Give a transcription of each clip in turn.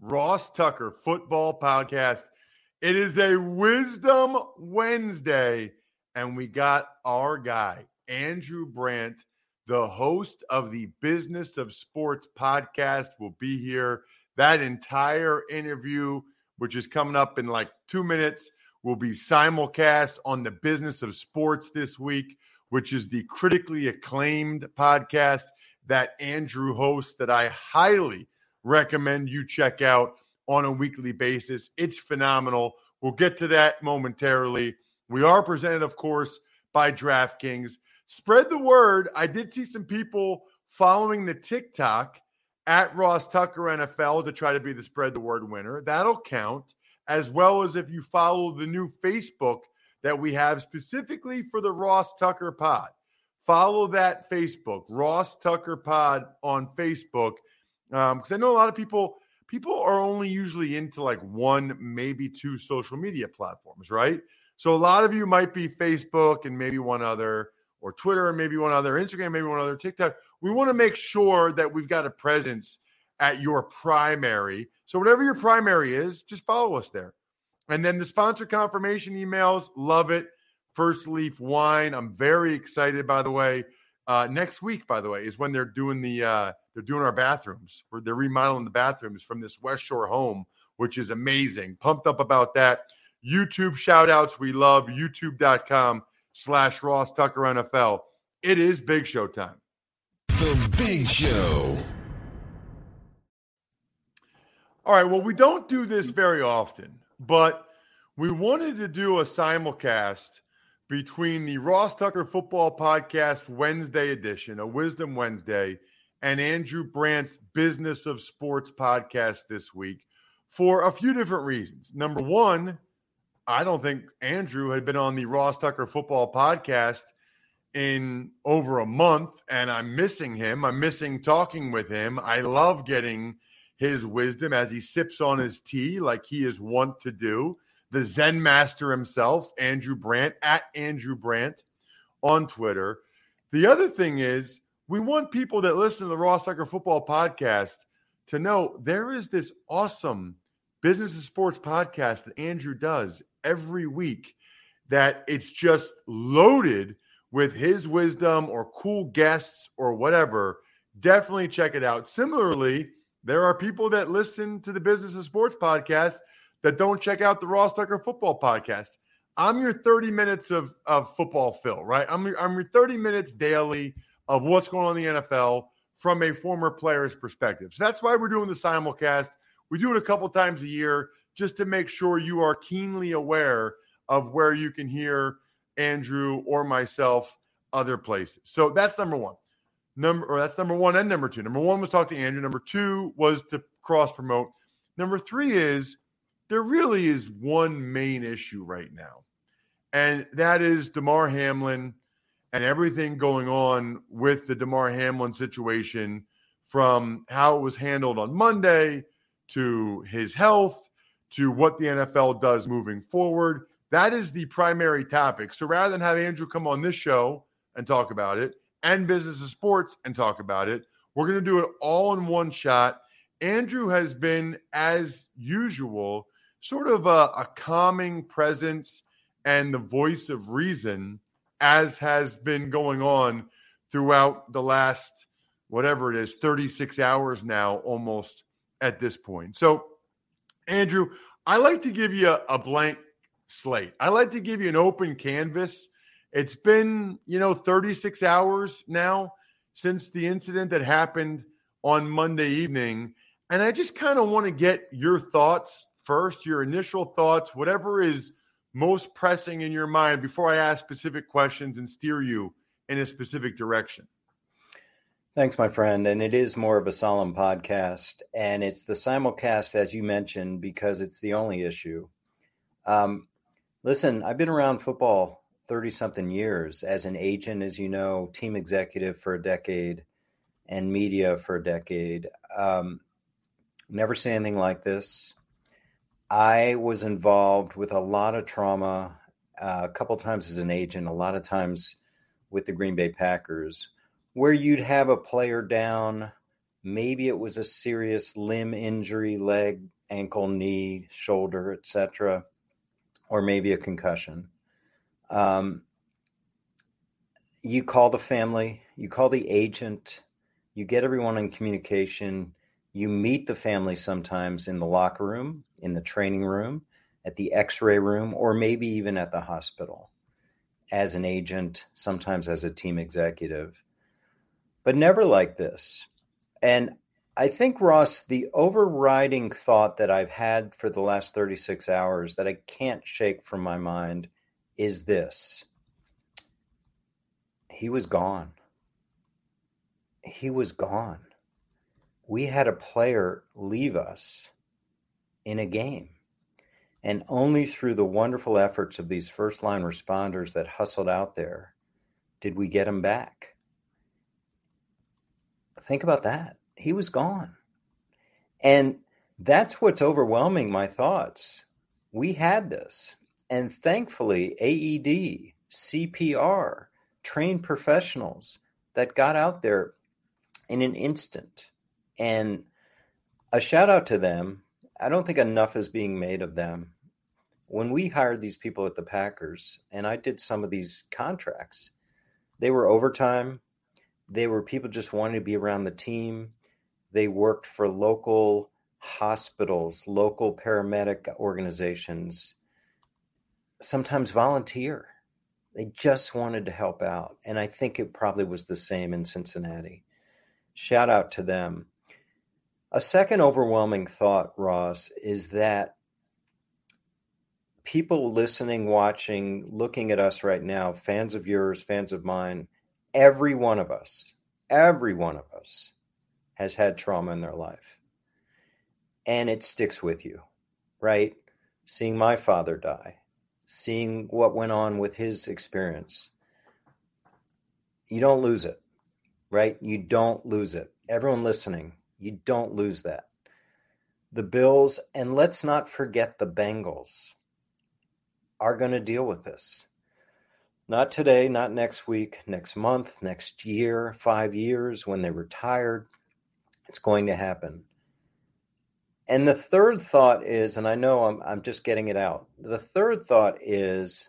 Ross Tucker Football Podcast. It is a Wisdom Wednesday, and we got our guy, Andrew Brandt, the host of the Business of Sports podcast, will be here. That entire interview, which is coming up in like two minutes, will be simulcast on the Business of Sports this week, which is the critically acclaimed podcast that Andrew hosts that I highly recommend you check out on a weekly basis. It's phenomenal. We'll get to that momentarily. We are presented, of course, by DraftKings. Spread the word. I did see some people following the TikTok at Ross Tucker NFL to try to be the spread the word winner. That'll count, as well as if you follow the new Facebook that we have specifically for the Ross Tucker Pod. Follow that Facebook, Ross Tucker Pod on Facebook because um, I know a lot of people people are only usually into like one, maybe two social media platforms, right? So a lot of you might be Facebook and maybe one other, or Twitter and maybe one other, Instagram, maybe one other, TikTok. We want to make sure that we've got a presence at your primary. So whatever your primary is, just follow us there. And then the sponsor confirmation emails, love it. First Leaf Wine. I'm very excited, by the way. Uh, next week, by the way, is when they're doing the uh, they're doing our bathrooms. They're remodeling the bathrooms from this West Shore home, which is amazing. Pumped up about that. YouTube shout outs we love. YouTube.com slash Ross Tucker NFL. It is Big Show time. The Big Show. All right. Well, we don't do this very often, but we wanted to do a simulcast between the Ross Tucker Football Podcast Wednesday edition, a Wisdom Wednesday, and Andrew Brandt's Business of Sports podcast this week for a few different reasons. Number one, I don't think Andrew had been on the Ross Tucker Football Podcast in over a month, and I'm missing him. I'm missing talking with him. I love getting his wisdom as he sips on his tea like he is wont to do the Zen master himself, Andrew Brandt, at Andrew Brandt on Twitter. The other thing is, we want people that listen to the Ross Tucker Football Podcast to know there is this awesome business and sports podcast that Andrew does every week that it's just loaded with his wisdom or cool guests or whatever. Definitely check it out. Similarly, there are people that listen to the Business and Sports podcast that don't check out the Ross Tucker Football Podcast. I'm your 30 minutes of, of football Phil, right? I'm I'm your 30 minutes daily of what's going on in the NFL from a former player's perspective. So that's why we're doing the simulcast. We do it a couple times a year just to make sure you are keenly aware of where you can hear Andrew or myself other places. So that's number one. Number or that's number one and number two. Number one was talk to Andrew. Number two was to cross promote. Number three is there really is one main issue right now, and that is Damar Hamlin and everything going on with the Damar Hamlin situation from how it was handled on Monday to his health to what the NFL does moving forward. That is the primary topic. So rather than have Andrew come on this show and talk about it, and business of sports and talk about it. We're going to do it all in one shot. Andrew has been, as usual, sort of a, a calming presence and the voice of reason, as has been going on throughout the last, whatever it is, 36 hours now, almost at this point. So, Andrew, I like to give you a, a blank slate. I like to give you an open canvas. It's been, you know, 36 hours now since the incident that happened on Monday evening. And I just kind of want to get your thoughts first, your initial thoughts, whatever is most pressing in your mind before I ask specific questions and steer you in a specific direction. Thanks, my friend. And it is more of a solemn podcast. And it's the simulcast, as you mentioned, because it's the only issue. Um, listen, I've been around football 30 something years as an agent, as you know, team executive for a decade, and media for a decade. Um, never seen anything like this. I was involved with a lot of trauma uh, a couple times as an agent, a lot of times with the Green Bay Packers where you'd have a player down. Maybe it was a serious limb injury, leg, ankle, knee, shoulder, etc., or maybe a concussion. Um, you call the family, you call the agent, you get everyone in communication. You meet the family sometimes in the locker room, in the training room, at the x ray room, or maybe even at the hospital as an agent, sometimes as a team executive but never like this. And I think, Ross, the overriding thought that I've had for the last 36 hours that I can't shake from my mind is this he was gone. He was gone. We had a player leave us in a game. And only through the wonderful efforts of these first line responders that hustled out there did we get him back. Think about that. He was gone. And that's what's overwhelming my thoughts. We had this. And thankfully, AED, CPR, trained professionals that got out there in an instant. And a shout out to them. I don't think enough is being made of them. When we hired these people at the Packers, and I did some of these contracts, they were overtime, they were people just wanting to be around the team. They worked for local hospitals, local paramedic organizations, sometimes volunteer. They just wanted to help out. And I think it probably was the same in Cincinnati. Shout out to them. A second overwhelming thought, Ross, is that people listening, watching, looking at us right now, fans of yours, fans of mine, every one of us, every one of us has had trauma in their life. And it sticks with you, right? Seeing my father die, seeing what went on with his experience. You don't lose it, right? You don't lose it. Everyone listening, you don't lose that. The Bills, and let's not forget the Bengals, are going to deal with this. Not today, not next week, next month, next year, five years when they retire. It's going to happen. And the third thought is, and I know I'm, I'm just getting it out. The third thought is,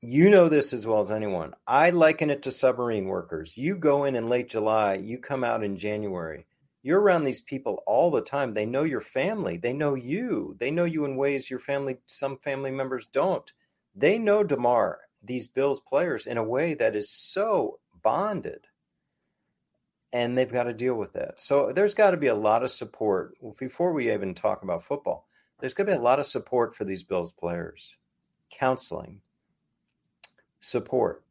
you know this as well as anyone. I liken it to submarine workers. You go in in late July, you come out in January. You're around these people all the time. They know your family. They know you. They know you in ways your family, some family members don't they know Damar, these Bills players, in a way that is so bonded. And they've got to deal with that. So there's got to be a lot of support before we even talk about football. There's going to be a lot of support for these Bills players, counseling, support,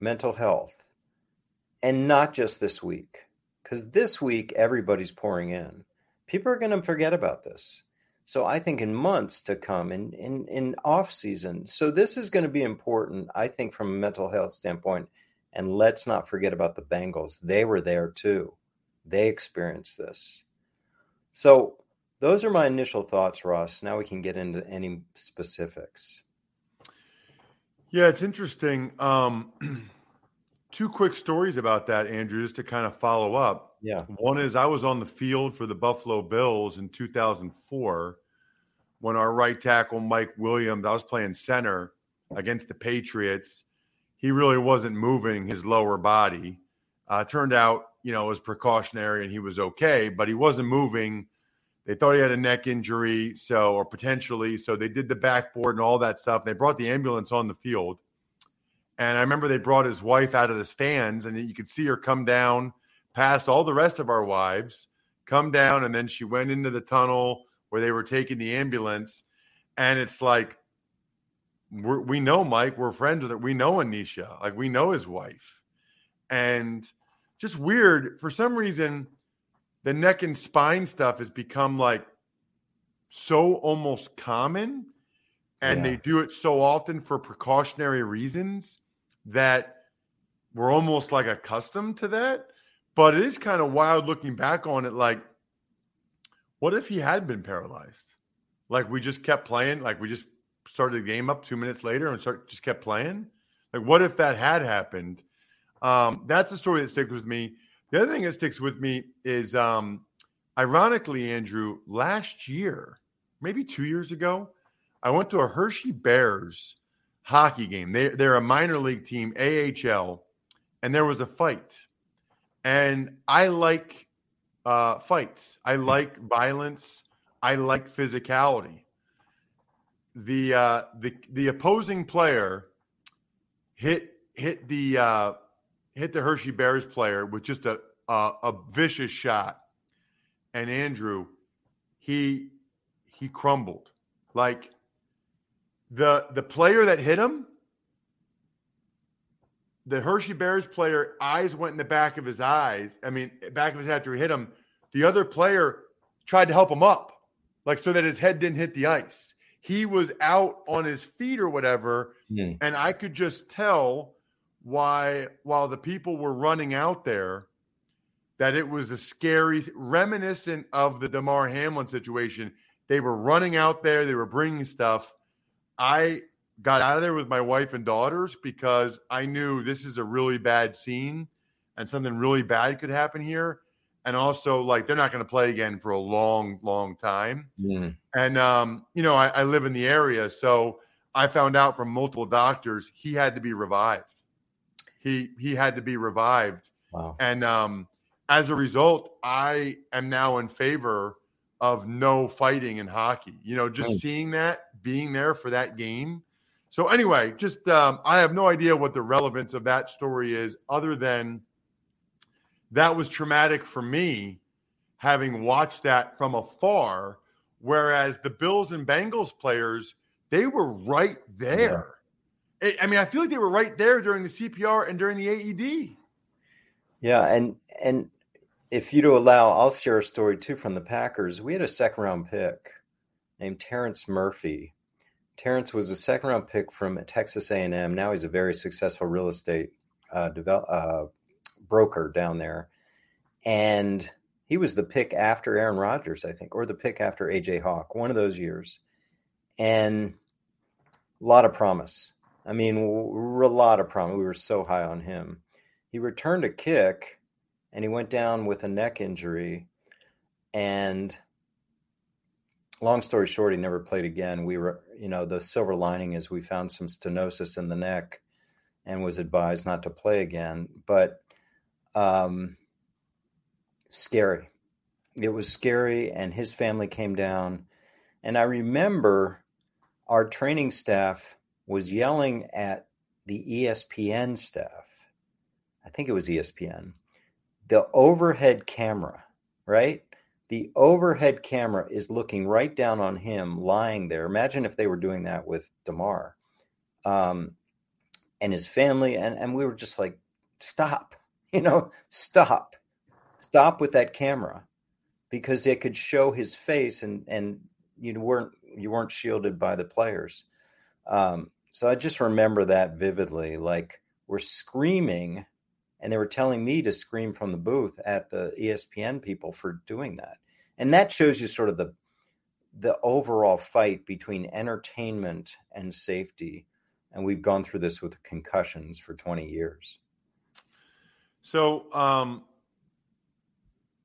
mental health, and not just this week. Because this week, everybody's pouring in. People are going to forget about this. So I think in months to come, in in in off season. So this is going to be important, I think, from a mental health standpoint. And let's not forget about the Bengals; they were there too. They experienced this. So those are my initial thoughts, Ross. Now we can get into any specifics. Yeah, it's interesting. Um, two quick stories about that, Andrew, just to kind of follow up. Yeah. One is I was on the field for the Buffalo Bills in 2004 when our right tackle, Mike Williams, I was playing center against the Patriots. He really wasn't moving his lower body. Uh, turned out, you know, it was precautionary and he was okay, but he wasn't moving. They thought he had a neck injury, so or potentially, so they did the backboard and all that stuff. They brought the ambulance on the field and I remember they brought his wife out of the stands, and you could see her come down past all the rest of our wives, come down, and then she went into the tunnel where they were taking the ambulance. And it's like, we know Mike, we're friends with her. We know Anisha, like we know his wife. And just weird, for some reason, the neck and spine stuff has become like so almost common and Yeah. they do it so often for precautionary reasons that we're almost like accustomed to that. But it is kind of wild looking back on it. Like, what if he had been paralyzed? Like we just kept playing, like we just started the game up two minutes later and start just kept playing. Like, what if that had happened? Um, that's the story that sticks with me. The other thing that sticks with me is, um, ironically, Andrew, last year, maybe two years ago, I went to a Hershey Bears hockey game. They, they're a minor league team, AHL, and there was a fight. And I like uh, fights. I like violence. I like physicality. The uh, the the opposing player hit hit the uh, hit the Hershey Bears player with just a, a a vicious shot, and Andrew, he he crumbled like the the player that hit him. The Hershey Bears player eyes went in the back of his eyes. I mean, back of his head after he hit him. The other player tried to help him up, like so that his head didn't hit the ice. He was out on his feet or whatever, Hmm. and I could just tell why while the people were running out there that it was a scary reminiscent of the Damar Hamlin situation. They were running out there, they were bringing stuff. I got out of there with my wife and daughters because I knew this is a really bad scene and something really bad could happen here. And also, like, they're not going to play again for a long, long time. Hmm. And um, you know, I, I live in the area, so I found out from multiple doctors he had to be revived. He he had to be revived, Wow. and um, as a result, I am now in favor of no fighting in hockey. You know, just Right. seeing that, being there for that game. So anyway, just um, I have no idea what the relevance of that story is, other than that was traumatic for me, having watched that from afar. Whereas the Bills and Bengals players, they were right there. I- I mean, I feel like they were right there during the CPR and during the AED. Yeah, and and if you to allow, I'll share a story too from the Packers. We had a second round pick named Terrence Murphy. Terrence was a second round pick from Texas A&M. Now he's a very successful real estate uh, develop, uh, broker down there, and he was the pick after Aaron Rodgers, I think, or the pick after AJ Hawk, one of those years, and a lot of promise. I mean, a lot of promise. We were so high on him. He returned a kick and he went down with a neck injury. And long story short, he never played again. We were, you know, the silver lining is we found some stenosis in the neck and was advised not to play again. But um, scary. It was scary, and his family came down. And I remember our training staff was yelling at the ESPN staff. I think it was ESPN. The overhead camera, right? The overhead camera is looking right down on him lying there. Imagine if they were doing that with Damar um, and his family. And, and we were just like, stop, you know, stop, stop with that camera because it could show his face and, and you weren't, you weren't shielded by the players. Um, so I just remember that vividly. Like we're screaming, and they were telling me to scream from the booth at the ESPN people for doing that. And that shows you sort of the the overall fight between entertainment and safety. And we've gone through this with concussions for 20 years. So, um,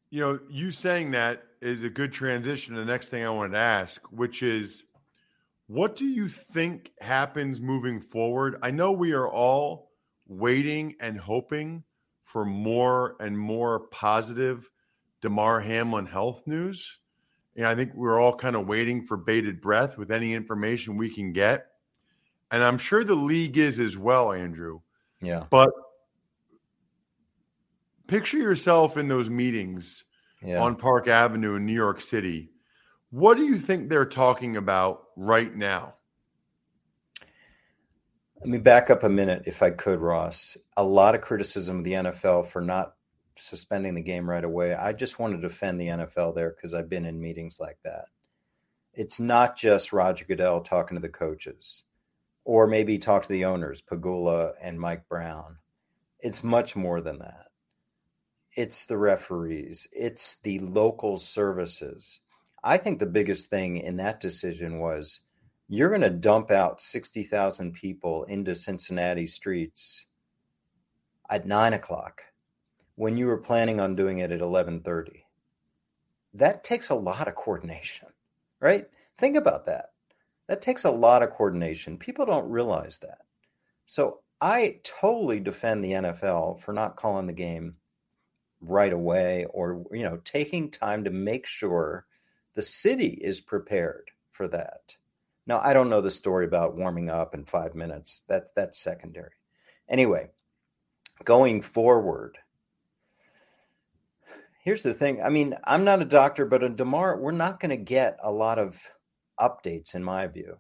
you know, you saying that is a good transition the next thing I wanted to ask, which is what do you think happens moving forward? I know we are all waiting and hoping for more and more positive Damar Hamlin health news. And I think we're all kind of waiting for bated breath with any information we can get. And I'm sure the league is as well, Andrew. Yeah. But picture yourself in those meetings Yeah. on Park Avenue in New York City. What do you think they're talking about right now? Let me back up a minute, if I could, Ross. A lot of criticism of the NFL for not suspending the game right away. I just want to defend the NFL there because I've been in meetings like that. It's not just Roger Goodell talking to the coaches, or maybe talk to the owners, Pegula and Mike Brown. It's much more than that. It's the referees, it's the local services. I think the biggest thing in that decision was you're going to dump out 60,000 people into Cincinnati streets at nine o'clock when you were planning on doing it at 1130. That takes a lot of coordination, right? Think about that. That takes a lot of coordination. People don't realize that. So I totally defend the NFL for not calling the game right away or, you know, taking time to make sure the city is prepared for that. Now, I don't know the story about warming up in five minutes. That that's secondary. Anyway, going forward, here's the thing. I mean, I'm not a doctor, but in Damar, we're not going to get a lot of updates, in my view.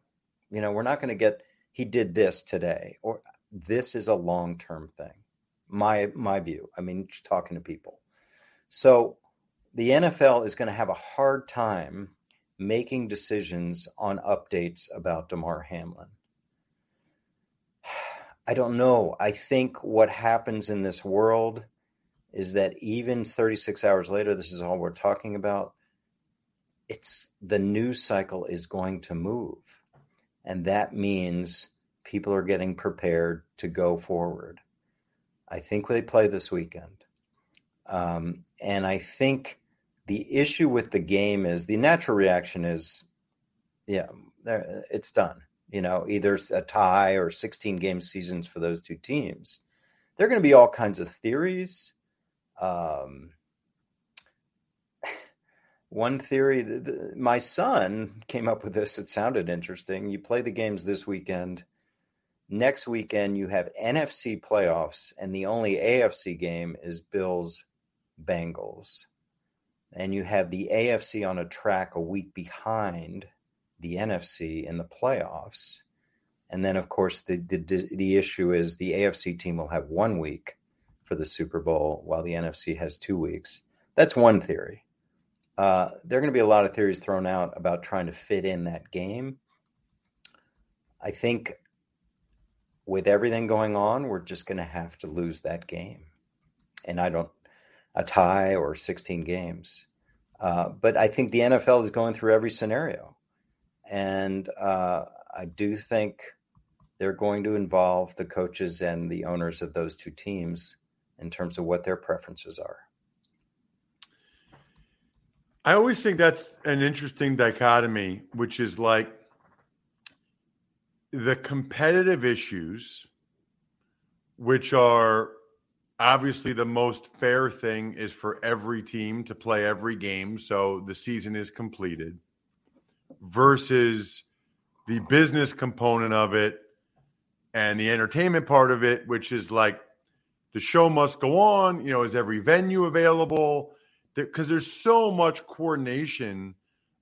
You know, we're not going to get he did this today, or this is a long term thing. My my view. I mean, just talking to people. So the NFL is going to have a hard time making decisions on updates about Damar Hamlin. I don't know. I think what happens in this world is that even 36 hours later, this is all we're talking about. It's the news cycle is going to move. And that means people are getting prepared to go forward. I think they play this weekend. Um, and I think the issue with the game is the natural reaction is, yeah, it's done. You know, either a tie or 16 game seasons for those two teams. There are going to be all kinds of theories. Um, one theory, the, my son came up with this. It sounded interesting. You play the games this weekend. Next weekend, you have NFC playoffs, and the only AFC game is Bills Bengals and you have the AFC on a track a week behind the NFC in the playoffs. And then, of course, the, the the issue is the AFC team will have one week for the Super Bowl, while the NFC has two weeks. That's one theory. Uh, there are going to be a lot of theories thrown out about trying to fit in that game. I think with everything going on, we're just going to have to lose that game. And I don't a tie or 16 games. Uh, but I think the NFL is going through every scenario. And uh, I do think they're going to involve the coaches and the owners of those two teams in terms of what their preferences are. I always think that's an interesting dichotomy, which is like the competitive issues, which are obviously the most fair thing is for every team to play every game so the season is completed versus the business component of it and the entertainment part of it which is like the show must go on you know is every venue available? Because there's so much coordination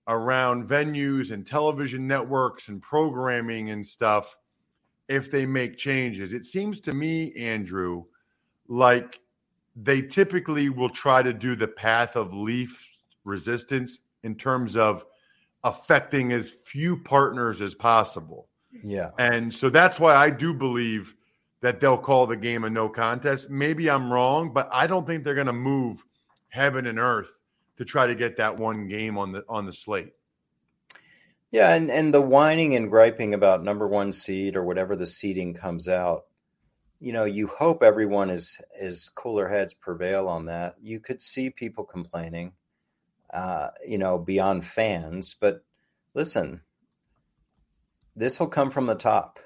around venues and television networks and programming and stuff if they make changes. It seems to me andrew like they typically will try to do the path of least resistance in terms of affecting as few partners as possible. Yeah. And so that's why I do believe that they'll call the game a no contest. Maybe I'm wrong, but I don't think they're going to move heaven and earth to try to get that one game on the on the slate. Yeah, and and the whining and griping about number 1 seed or whatever the seeding comes out you know, you hope everyone is is cooler heads prevail on that. You could see people complaining, uh, you know, beyond fans. But listen, this will come from the top.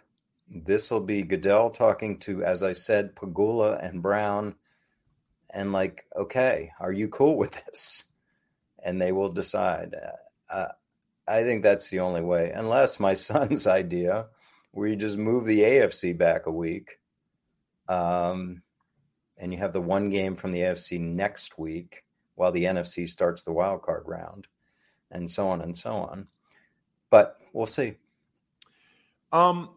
This will be Goodell talking to, as I said, Pegula and Brown, and like, okay, are you cool with this? And they will decide. Uh, I think that's the only way, unless my son's idea, where you just move the AFC back a week um, and you have the one game from the AFC next week while the NFC starts the wild card round, and so on and so on. But we'll see. Um,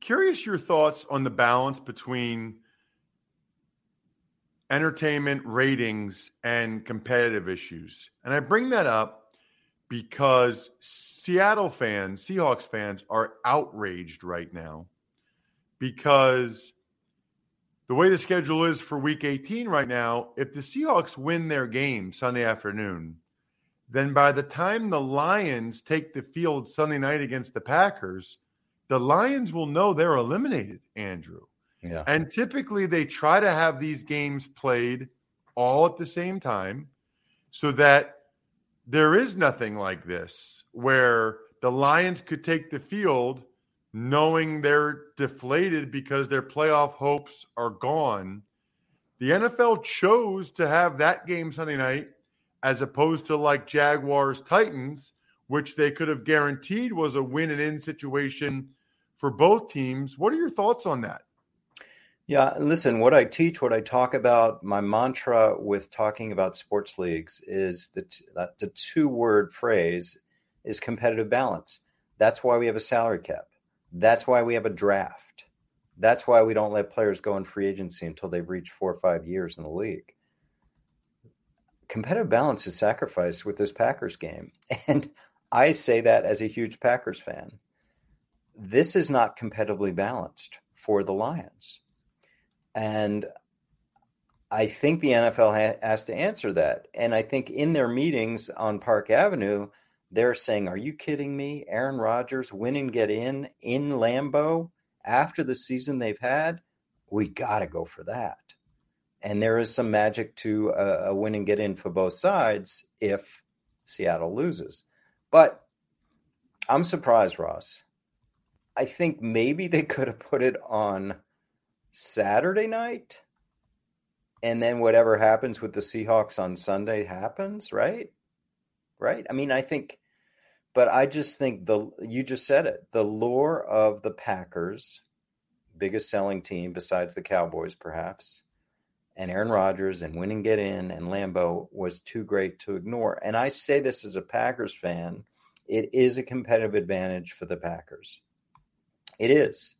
curious your thoughts on the balance between entertainment ratings and competitive issues. And I bring that up because Seattle fans, Seahawks fans, are outraged right now because the way the schedule is for week 18 right now, if the Seahawks win their game Sunday afternoon, then by the time the Lions take the field Sunday night against the Packers, the Lions will know they're eliminated, Andrew. Yeah. And typically they try to have these games played all at the same time so that there is nothing like this where the Lions could take the field knowing they're deflated because their playoff hopes are gone. The NFL chose to have that game Sunday night as opposed to like Jaguars Titans, which they could have guaranteed was a win and in situation for both teams. What are your thoughts on that? Yeah, listen, what I teach, what I talk about, my mantra with talking about sports leagues is that the two word phrase is competitive balance. That's why we have a salary cap. That's why we have a draft. That's why we don't let players go in free agency until they've reached four or five years in the league. Competitive balance is sacrificed with this Packers game. And I say that as a huge Packers fan. This is not competitively balanced for the Lions. And I think the NFL ha- has to answer that. And I think in their meetings on Park Avenue, they're saying, Are you kidding me? Aaron Rodgers win and get in in Lambeau after the season they've had? We got to go for that. And there is some magic to a, a win and get in for both sides if Seattle loses. But I'm surprised, Ross. I think maybe they could have put it on Saturday night. And then whatever happens with the Seahawks on Sunday happens, right? Right? I mean, I think but I just think the you just said it. The lure of the Packers, biggest selling team besides the Cowboys, perhaps, and Aaron Rodgers and winning get in and Lambeau was too great to ignore. And I say this as a Packers fan, it is a competitive advantage for the Packers. It is.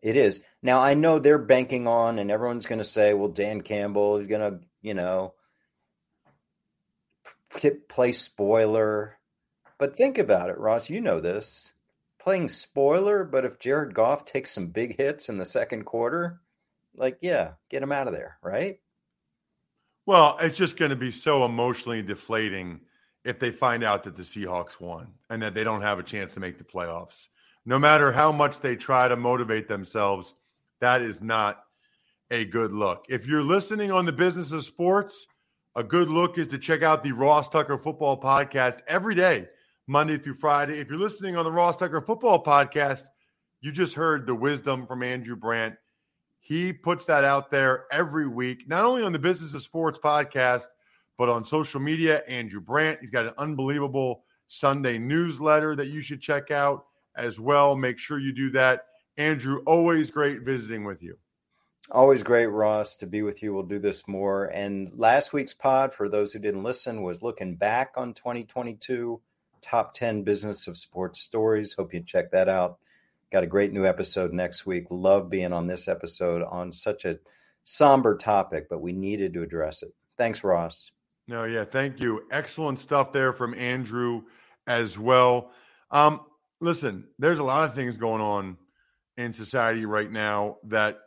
It is. Now I know they're banking on, and everyone's going to say, "Well, Dan Campbell is going to, you know, play spoiler." But think about it, Ross. You know this. Playing spoiler, but if Jared Goff takes some big hits in the second quarter, like, yeah, get him out of there, right? Well, it's just going to be so emotionally deflating if they find out that the Seahawks won and that they don't have a chance to make the playoffs. No matter how much they try to motivate themselves, that is not a good look. If you're listening on the business of sports, a good look is to check out the Ross Tucker Football Podcast every day Monday through Friday. If you're listening on the Ross Tucker Football Podcast, you just heard the wisdom from Andrew Brandt. He puts that out there every week, not only on the Business of Sports podcast, but on social media. Andrew Brandt, he's got an unbelievable Sunday newsletter that you should check out as well. Make sure you do that. Andrew, always great visiting with you. Always great, Ross, to be with you. We'll do this more. And last week's pod, for those who didn't listen, was looking back on 2022 top 10 business of sports stories. Hope you check that out. Got a great new episode next week. Love being on this episode on such a somber topic, but we needed to address it. Thanks, Ross. No, yeah, thank you. Excellent stuff there from Andrew as well. Um, listen, there's a lot of things going on in society right now that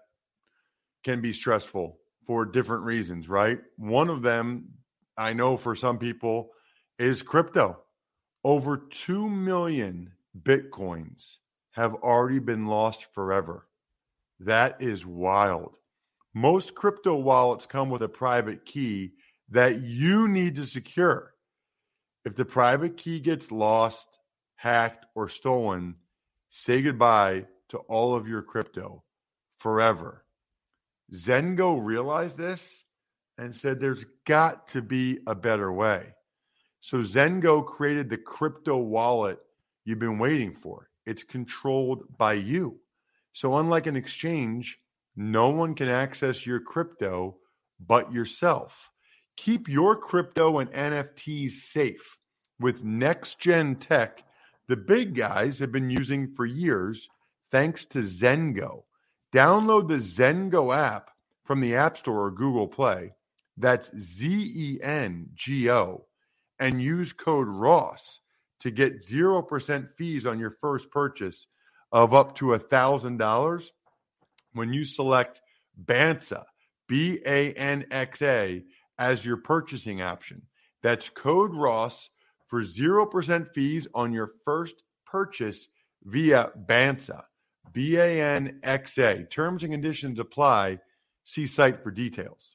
can be stressful for different reasons, right? One of them, I know for some people, is crypto. Over 2 million Bitcoins have already been lost forever. That is wild. Most crypto wallets come with a private key that you need to secure. If the private key gets lost, hacked, or stolen, say goodbye to all of your crypto forever. Zengo realized this and said there's got to be a better way. So Zengo created the crypto wallet you've been waiting for. It's controlled by you. So, unlike an exchange, no one can access your crypto but yourself. Keep your crypto and NFTs safe with next gen tech the big guys have been using for years thanks to Zengo. Download the Zengo app from the App Store or Google Play. That's Z E N G O and use code ROSS to get 0% fees on your first purchase of up to $1,000 when you select BANXA, B A N X A, as your purchasing option. That's code ROSS for 0% fees on your first purchase via BANXA, B A N X A. Terms and conditions apply. See site for details.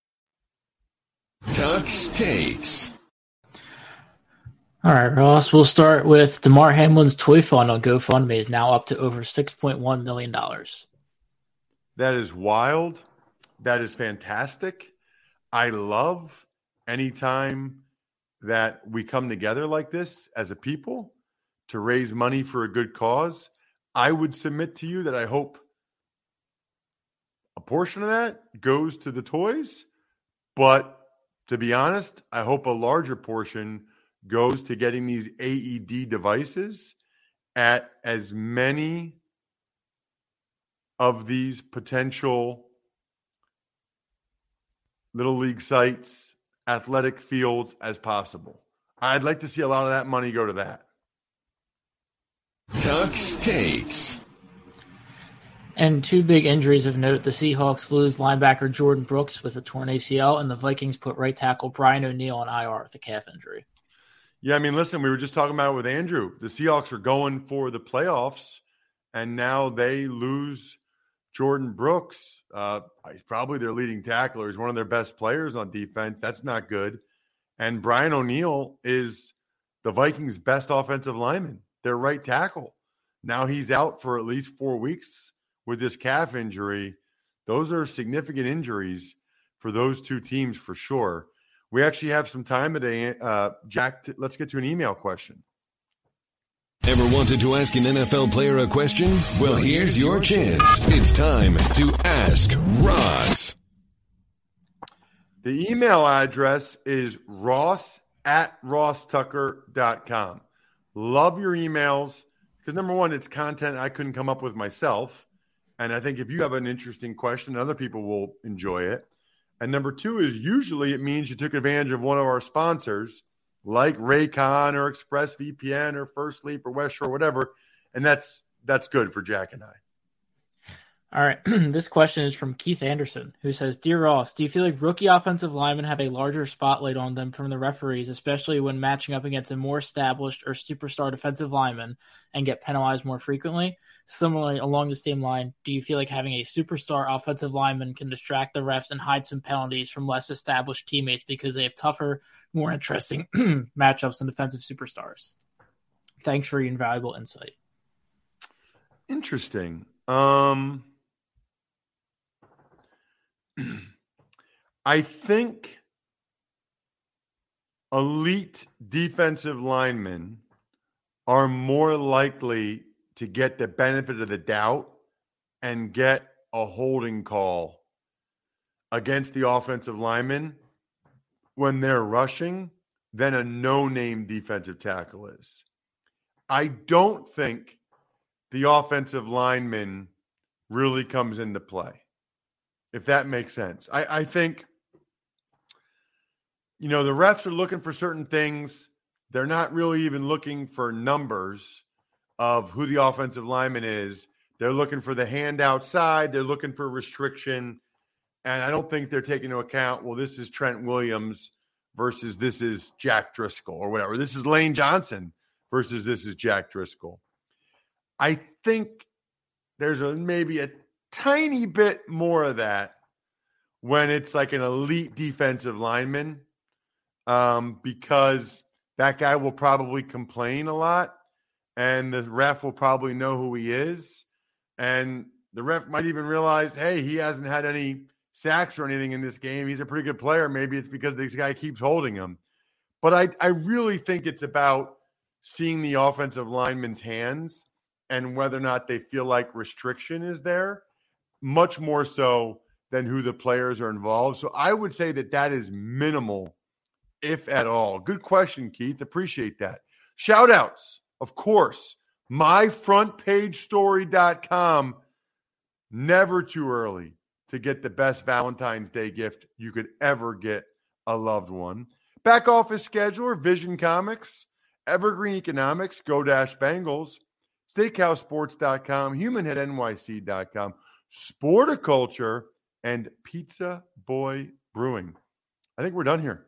Tux takes. All right, Ross. We'll start with Damar Hamlin's toy fund on GoFundMe is now up to over six point one million dollars. That is wild. That is fantastic. I love anytime that we come together like this as a people to raise money for a good cause. I would submit to you that I hope a portion of that goes to the toys, but to be honest, I hope a larger portion goes to getting these AED devices at as many of these potential little league sites, athletic fields as possible. I'd like to see a lot of that money go to that. Tux takes. And two big injuries of note: the Seahawks lose linebacker Jordyn Brooks with a torn ACL, and the Vikings put right tackle Brian O'Neill on IR with a calf injury. Yeah, I mean, listen, we were just talking about it with Andrew. The Seahawks are going for the playoffs, and now they lose Jordyn Brooks. Uh, he's probably their leading tackler. He's one of their best players on defense. That's not good. And Brian O'Neill is the Vikings' best offensive lineman, their right tackle. Now he's out for at least four weeks with this calf injury. Those are significant injuries for those two teams for sure. We actually have some time today, uh, Jack. T- let's get to an email question. Ever wanted to ask an NFL player a question? Well, here's your chance. It's time to ask Ross. The email address is ross at rosstucker.com. Love your emails because number one, it's content I couldn't come up with myself. And I think if you have an interesting question, other people will enjoy it. And number two is usually it means you took advantage of one of our sponsors, like Raycon or ExpressVPN or First Leaf or West Shore, whatever. And that's that's good for Jack and I. All right. this question is from Keith Anderson, who says Dear Ross, do you feel like rookie offensive linemen have a larger spotlight on them from the referees, especially when matching up against a more established or superstar defensive lineman and get penalized more frequently? Similarly, along the same line, do you feel like having a superstar offensive lineman can distract the refs and hide some penalties from less established teammates because they have tougher, more interesting matchups than defensive superstars? Thanks for your invaluable insight. Interesting. Um, I think elite defensive linemen are more likely to get the benefit of the doubt and get a holding call against the offensive lineman when they're rushing than a no name defensive tackle is. I don't think the offensive lineman really comes into play. If that makes sense. I, I think, you know, the refs are looking for certain things. They're not really even looking for numbers of who the offensive lineman is. They're looking for the hand outside. They're looking for restriction. And I don't think they're taking into account, well, this is Trent Williams versus this is Jack Driscoll or whatever. This is Lane Johnson versus this is Jack Driscoll. I think there's a maybe a tiny bit more of that when it's like an elite defensive lineman um, because that guy will probably complain a lot and the ref will probably know who he is and the ref might even realize hey he hasn't had any sacks or anything in this game he's a pretty good player maybe it's because this guy keeps holding him but i, I really think it's about seeing the offensive lineman's hands and whether or not they feel like restriction is there, much more so than who the players are involved. So I would say that that is minimal, if at all. Good question, Keith. Appreciate that. Shout outs, of course. MyFrontPageStory.com. Never too early to get the best Valentine's Day gift you could ever get a loved one. Back office scheduler, Vision Comics, Evergreen Economics, Go Dash Bengals steakhousesports.com, humanheadnyc.com, sporticulture, and Pizza Boy Brewing. I think we're done here.